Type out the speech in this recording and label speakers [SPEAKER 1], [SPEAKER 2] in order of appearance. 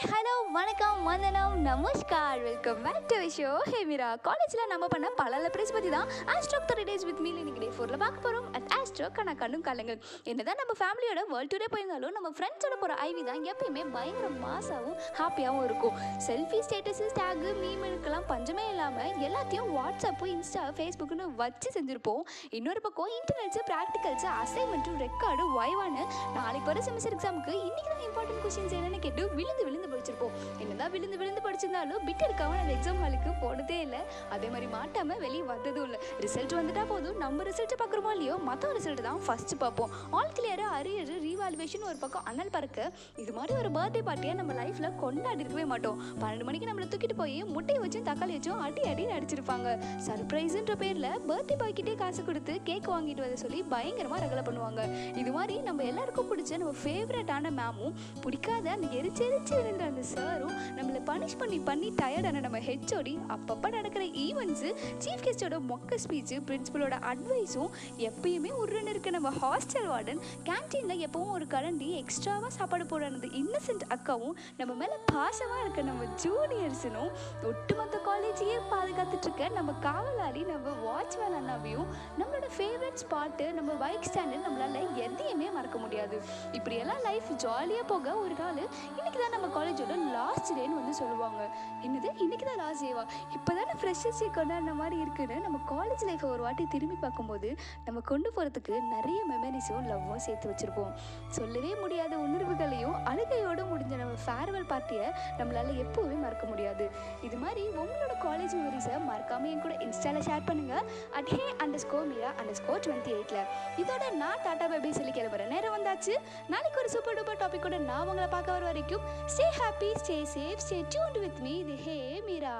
[SPEAKER 1] Hi hello வணக்கம் வந்தனம் நமஸ்கார். வெல்கம் பேக் டு ஷோ ஹேமிரா காலேஜில் நம்ம பண்ண பல லெப்ரேஸ் பற்றி தான் ஆஸ்ட்ரோக் தேர்ட்டி டேஸ் வித் மீல் இன்னைக்கு டே ஃபோரில் பார்க்க போகிறோம் அட் ஆஸ்ட்ரோ கண்ணா கண்ணும் என்ன தான் நம்ம ஃபேமிலியோட வேர்ல்ட் டூரே போயிருந்தாலும் நம்ம ஃப்ரெண்ட்ஸோட போகிற ஐவி தான் எப்பயுமே பயங்கர மாசாகவும் ஹாப்பியாகவும் இருக்கும். செல்ஃபி ஸ்டேட்டஸு டேகு மீமெனுக்கெல்லாம் பஞ்சமே இல்லாமல் எல்லாத்தையும் வாட்ஸ்அப்பு இன்ஸ்டா ஃபேஸ்புக்குன்னு வச்சு செஞ்சுருப்போம். இன்னொரு பக்கம் இன்டர்நெட்ஸு ப்ராக்டிகல்ஸு அசைன்மெண்ட்டும் ரெக்கார்டு ஒய்வானு நாளைக்கு வர செமஸ்டர் எக்ஸாமுக்கு இன்றைக்கி தான் இம்பார்ட்டன்ட் கொஸ்டின்ஸ் என்னென்னு கேட்டு விழுந்து விழுந்து படிச்சிருப்போம் என்னதான் விழுந்து விழுந்து படிச்சிருந்தாலும் பிட் இருக்காம அந்த எக்ஸாம் ஹாலுக்கு போனதே இல்லை. அதே மாதிரி மாட்டாம வெளியே வந்ததும் இல்லை. ரிசல்ட் வந்துட்டா போதும். நம்ம ரிசல்ட்டை பார்க்குறோமோ இல்லையோ? மற்ற ரிசல்ட் தான் ஃபர்ஸ்ட் பார்ப்போம். ஆல் கிளியர் அரியர் ரீவால்வேஷன் ஒரு பக்கம். அனல் பறக்க இது மாதிரி ஒரு பர்த்டே பார்ட்டியை நம்ம லைஃப்ல கொண்டாடி இருக்கவே மாட்டோம். பன்னெண்டு மணிக்கு நம்மளை தூக்கிட்டு போய் முட்டையை வச்சும் தக்காளி வச்சும் அடி அடி அடிச்சிருப்பாங்க. சர்ப்ரைஸ்ன்ற பேர்ல பர்த்டே பாய்க்கிட்டே காசு கொடுத்து கேக் வாங்கிட்டு வர சொல்லி பயங்கரமா ரகலை பண்ணுவாங்க. இது மாதிரி நம்ம எல்லாருக்கும் பிடிச்ச நம்ம ஃபேவரட்டான மேமும் பிடிக்காத அந்த எரிச்சு எரிச்சு அந்த சாரும் நம்மளை பனிஷ் பண்ணி பண்ணி டயர்டான நம்ம ஹெச்ஓடி அப்பப்போ நடக்கிற ஈவெண்ட்ஸு சீஃப் கெஸ்டோட மொக்க ஸ்பீச்சு பிரின்ஸிபலோட அட்வைஸும் எப்பயுமே உருன்னு இருக்க. நம்ம ஹாஸ்டல் வார்டன் கேன்டீனில் எப்பவும் ஒரு கரண்டி எக்ஸ்ட்ராவாக சாப்பாடு போடுறது இன்னசென்ட் அக்காவும் நம்ம மேலே பாசமாக இருக்க நம்ம ஜூனியர்ஸனும் ஒட்டுமொத்த காலேஜையே பாதுகாத்துட்ருக்க நம்ம காவலாளி நம்ம வாட்ச்மேன் அண்ணாவையும் நம்மளோட ஃபே ஸ்பாட்டு நம்ம பைக் ஸ்டாண்டு நம்மளால் எதையுமே மறக்க முடியாது. இப்படியெல்லாம் லைஃப் ஜாலியாக போக ஒரு நாள் இன்னைக்கு தான் நம்ம காலேஜோட லாஸ்ட் டேன்னு வந்து சொல்லுவாங்க. என்னது? இன்னைக்கு தான் லாஸ்ட் டேவா இப்போ தானே ஃப்ரெஷர்ஸ் டே கொண்டாடின மாதிரி இருக்குன்னு நம்ம காலேஜ் லைஃப்பை ஒரு வாட்டி திரும்பி பார்க்கும்போது நம்ம கொண்டு போகிறதுக்கு நிறைய மெமரிஸும் லவ்வும் சேர்த்து வச்சுருப்போம். சொல்லவே முடியாத உணர்வு ஃபேர்வெல் பார்ட்டியை நம்மளால் எப்போவுமே மறக்க முடியாது. இது மாதிரி உங்களோட காலேஜ் மெமரிஸை மறக்காமல் என் கூட இன்ஸ்டாவில் ஷேர் பண்ணுங்கள் at hey underscore Meera underscore twenty எயிட்டில் இதோட நான் டாட்டா பேபி சொல்லி கிளம்புற நேரம் வந்தாச்சு. நாளைக்கு ஒரு சூப்பர் டூப்பர் டாபிக்கோட நான் உங்களை பார்க்க வர வரைக்கும் stay happy stay safe stay tuned with me இது ஹே மீரா